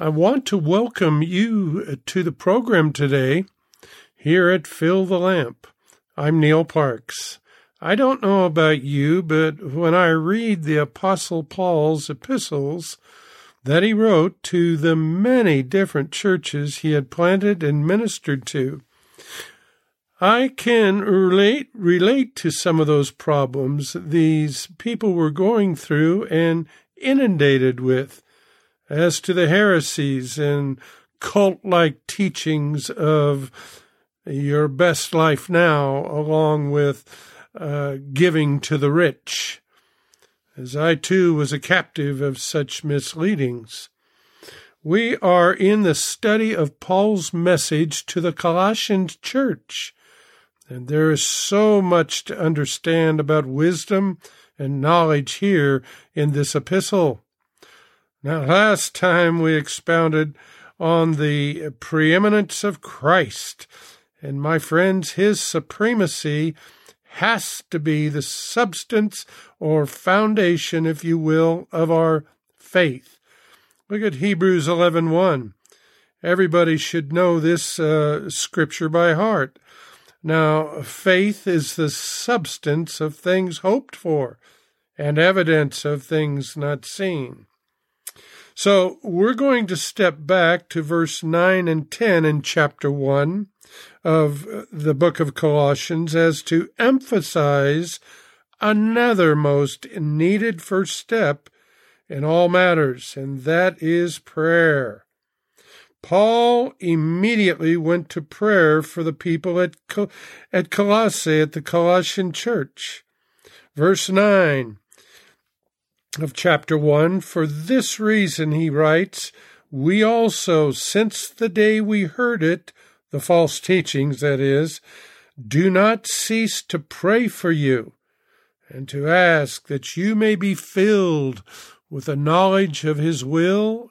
I want to welcome you uh, to the program today here at Fill the Lamp. I'm Neil Parks. I don't know about you, but when I read the Apostle Paul's epistles that he wrote to the many different churches he had planted and ministered to, I can relate relate to some of those problems these people were going through and inundated with as to the heresies and cult like teachings of your best life now, along with uh, giving to the rich, as I too was a captive of such misleadings. We are in the study of Paul's message to the Colossian church, and there is so much to understand about wisdom and knowledge here in this epistle. Now, last time we expounded on the preeminence of Christ, and my friends, his supremacy has to be the substance or foundation, if you will, of our faith. Look at Hebrews 11:1. Everybody should know this uh, scripture by heart. Now, faith is the substance of things hoped for and evidence of things not seen. So we're going to step back to verse 9 and 10 in chapter 1 of uh, the book of Colossians as to emphasize another most needed first step in all matters, and that is prayer. Paul immediately went to prayer for the people at, at Colossae, at the Colossian church. Verse 9 of chapter 1. For this reason, he writes, we also, since the day we heard it, the false teachings, that is, do not cease to pray for you and to ask that you may be filled with a knowledge of his will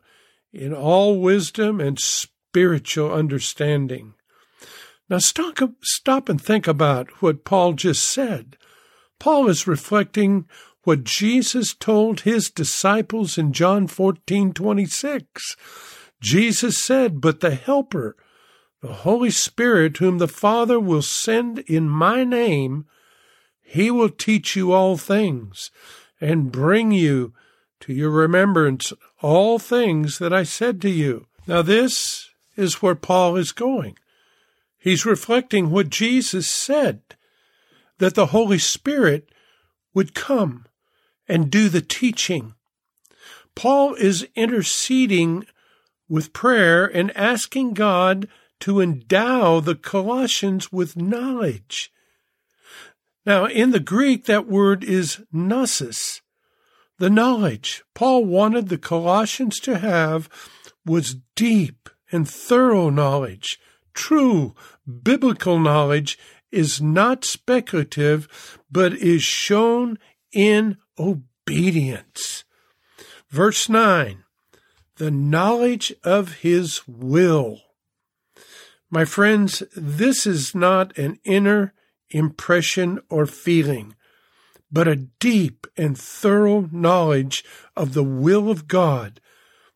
in all wisdom and spiritual understanding. Now stop, stop and think about what Paul just said. Paul is reflecting what Jesus told his disciples in John 14 26. Jesus said, But the Helper, the Holy Spirit, whom the Father will send in my name, he will teach you all things and bring you to your remembrance all things that I said to you. Now, this is where Paul is going. He's reflecting what Jesus said that the Holy Spirit would come and do the teaching. Paul is interceding with prayer and asking God to endow the Colossians with knowledge. Now, in the Greek, that word is gnosis. The knowledge Paul wanted the Colossians to have was deep and thorough knowledge. True biblical knowledge is not speculative, but is shown in obedience. Verse 9, the knowledge of his will. My friends, this is not an inner impression or feeling, but a deep and thorough knowledge of the will of God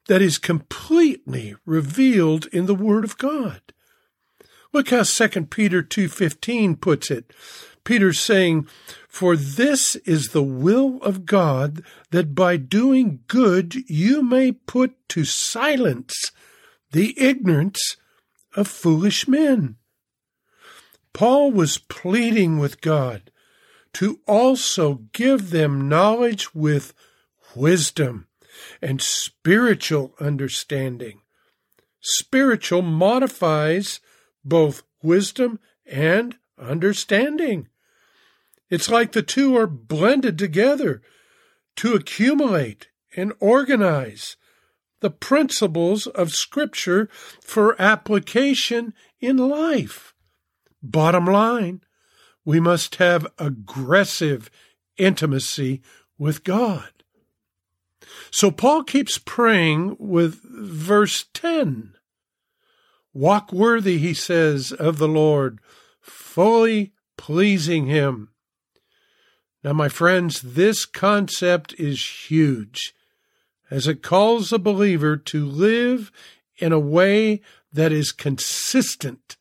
that is completely revealed in the Word of God. Look how 2 Peter 2.15 puts it. Peter's saying, For this is the will of God, that by doing good you may put to silence the ignorance of foolish men. Paul was pleading with God to also give them knowledge with wisdom and spiritual understanding. Spiritual modifies both wisdom and understanding. It's like the two are blended together to accumulate and organize the principles of Scripture for application in life. Bottom line, we must have aggressive intimacy with God. So Paul keeps praying with verse 10. Walk worthy, he says, of the Lord, fully pleasing him. Now, my friends, this concept is huge. as it calls a believer to live in a way that is consistent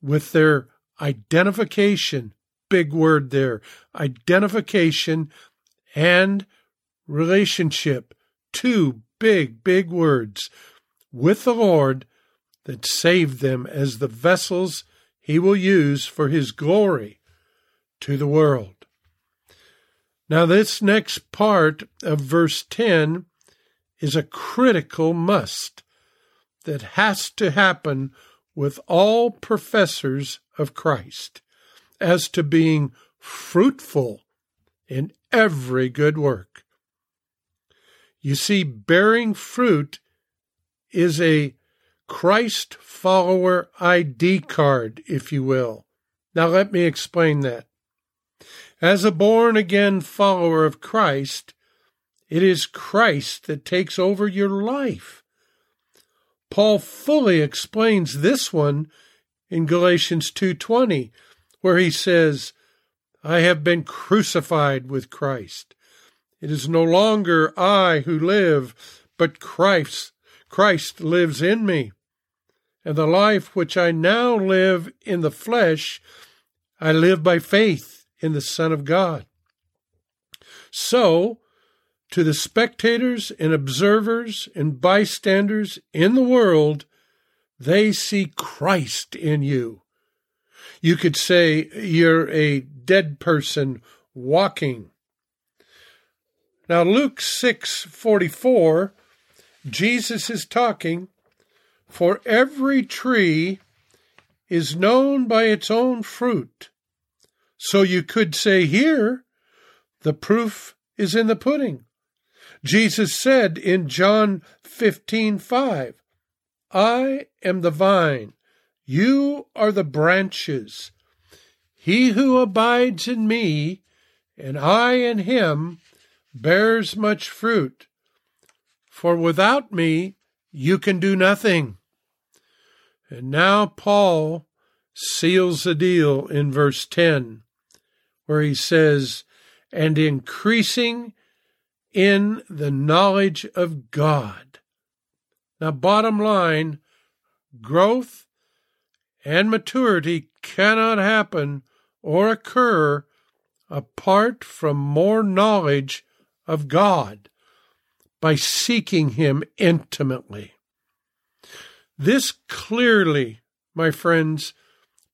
with their identification, big word there, identification and relationship, two big, big words, with the Lord that saved them as the vessels he will use for his glory to the world. Now, this next part of verse 10 is a critical must that has to happen with all professors of Christ as to being fruitful in every good work. You see, bearing fruit is a Christ follower ID card, if you will. Now, let me explain that. As a born again follower of Christ, it is Christ that takes over your life. Paul fully explains this one in Galatians 2:20 where he says, "I have been crucified with Christ. It is no longer I who live, but Christ Christ lives in me. And the life which I now live in the flesh, I live by faith in the Son of God. So, to the spectators and observers and bystanders in the world, they see Christ in you. You could say you're a dead person walking. Now Luke 6:44 Jesus is talking for every tree is known by its own fruit. So you could say here the proof is in the pudding. Jesus said in John 15:5, I am the vine, you are the branches. He who abides in me, and I in him, bears much fruit. For without me, you can do nothing. And now Paul seals the deal in verse 10, where he says, and increasing in the knowledge of God. Now, bottom line, growth and maturity cannot happen or occur apart from more knowledge of God by seeking Him intimately. This clearly, my friends,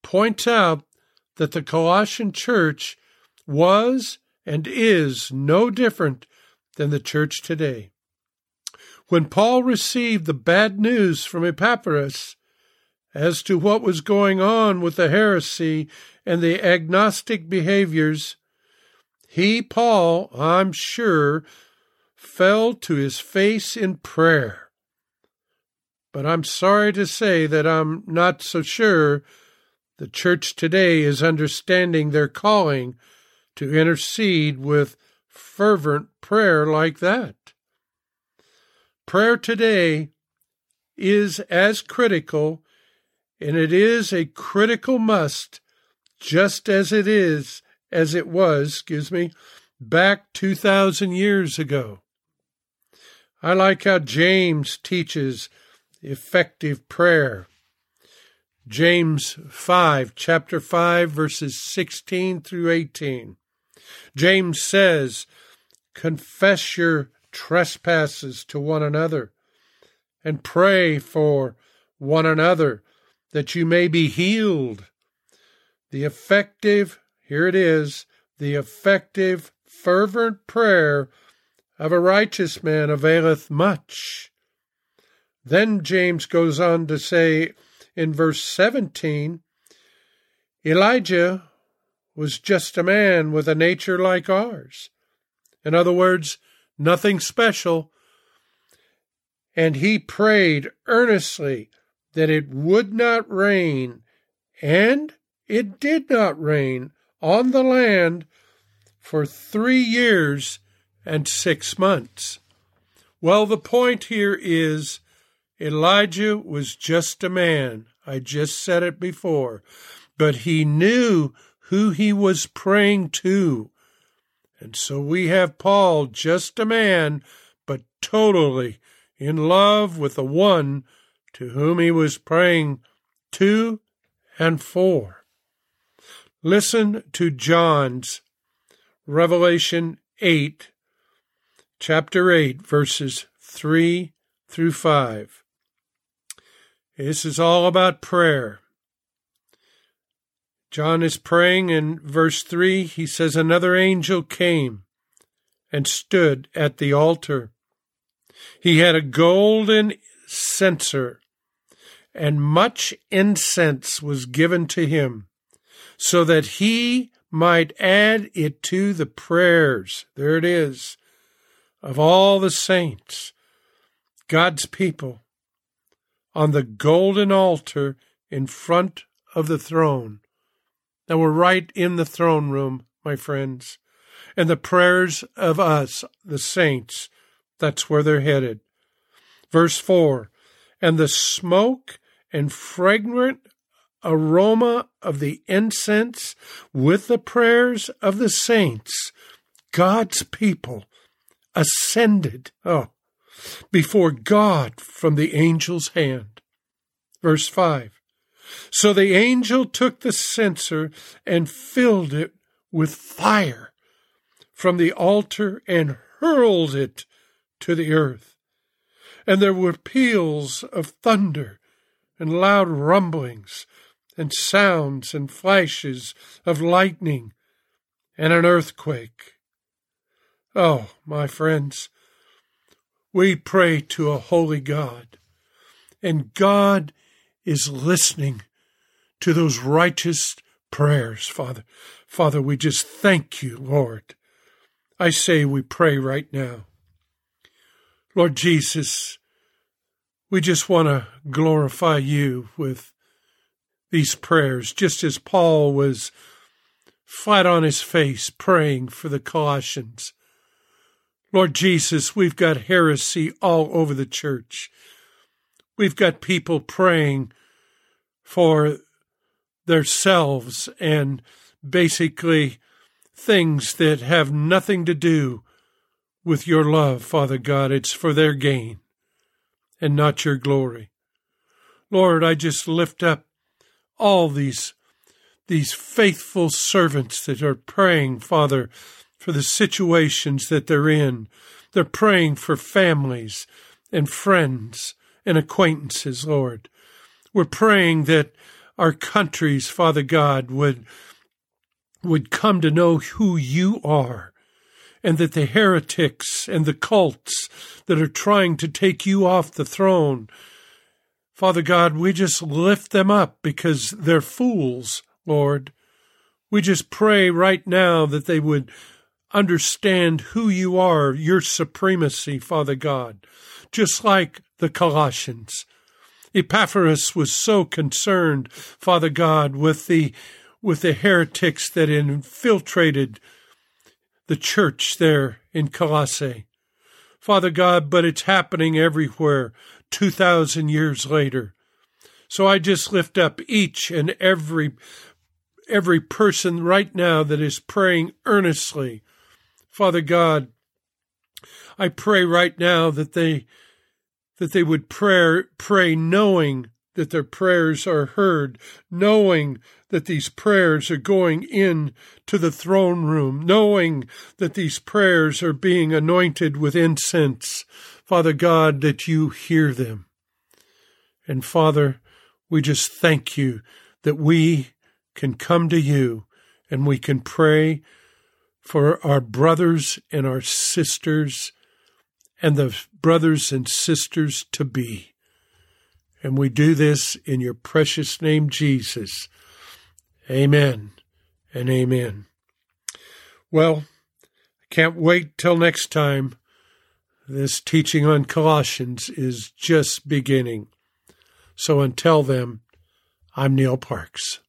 points out that the Colossian church was and is no different than the church today. When Paul received the bad news from Epaphras as to what was going on with the heresy and the agnostic behaviors, he, Paul, I'm sure, fell to his face in prayer. But I'm sorry to say that I'm not so sure the church today is understanding their calling to intercede with fervent prayer like that. Prayer today is as critical, and it is a critical must, just as it is, as it was, excuse me, back 2,000 years ago. I like how James teaches effective prayer. James 5, chapter 5, verses 16 through 18. James says, Confess your trespasses to one another and pray for one another that you may be healed. The effective, here it is, the effective, fervent prayer of a righteous man availeth much. Then James goes on to say in verse 17 Elijah was just a man with a nature like ours. In other words, nothing special. And he prayed earnestly that it would not rain, and it did not rain on the land for three years and six months. Well, the point here is Elijah was just a man. I just said it before. But he knew who he was praying to. And so we have Paul, just a man, but totally in love with the one to whom he was praying to and for. Listen to John's Revelation 8, chapter 8, verses 3 through 5. This is all about prayer. John is praying in verse 3. He says, Another angel came and stood at the altar. He had a golden censer, and much incense was given to him, so that he might add it to the prayers. There it is. Of all the saints, God's people, on the golden altar in front of the throne. Now we're right in the throne room, my friends. And the prayers of us, the saints, that's where they're headed. Verse 4 And the smoke and fragrant aroma of the incense with the prayers of the saints, God's people, ascended, oh, before God from the angel's hand. Verse 5 so the angel took the censer and filled it with fire from the altar and hurled it to the earth. And there were peals of thunder and loud rumblings and sounds and flashes of lightning and an earthquake. Oh, my friends, we pray to a holy God, and God is listening to those righteous prayers, Father. Father, we just thank you, Lord. I say we pray right now. Lord Jesus, we just want to glorify you with these prayers, just as Paul was flat on his face praying for the Colossians. Lord Jesus, we've got heresy all over the church. We've got people praying for themselves and basically things that have nothing to do with your love, Father God. It's for their gain and not your glory. Lord, I just lift up all these these faithful servants that are praying, Father, for the situations that they're in. They're praying for families and friends and acquaintances, Lord. We're praying that our countries, Father God, would, would come to know who you are and that the heretics and the cults that are trying to take you off the throne, Father God, we just lift them up because they're fools, Lord. We just pray right now that they would understand who you are, your supremacy, Father God, just like the Colossians. Epaphras was so concerned, Father God, with the with the heretics that infiltrated the church there in Colossae. Father God, but it's happening everywhere 2,000 years later. So I just lift up each and every every person right now that is praying earnestly. Father God, I pray right now that they that they would pray, pray knowing that their prayers are heard, knowing that these prayers are going in to the throne room, knowing that these prayers are being anointed with incense. Father God, that you hear them. And Father, we just thank you that we can come to you and we can pray for our brothers and our sisters and the brothers and sisters to be. And we do this in your precious name, Jesus. Amen and amen. Well, I can't wait till next time. This teaching on Colossians is just beginning. So until then, I'm Neil Parks.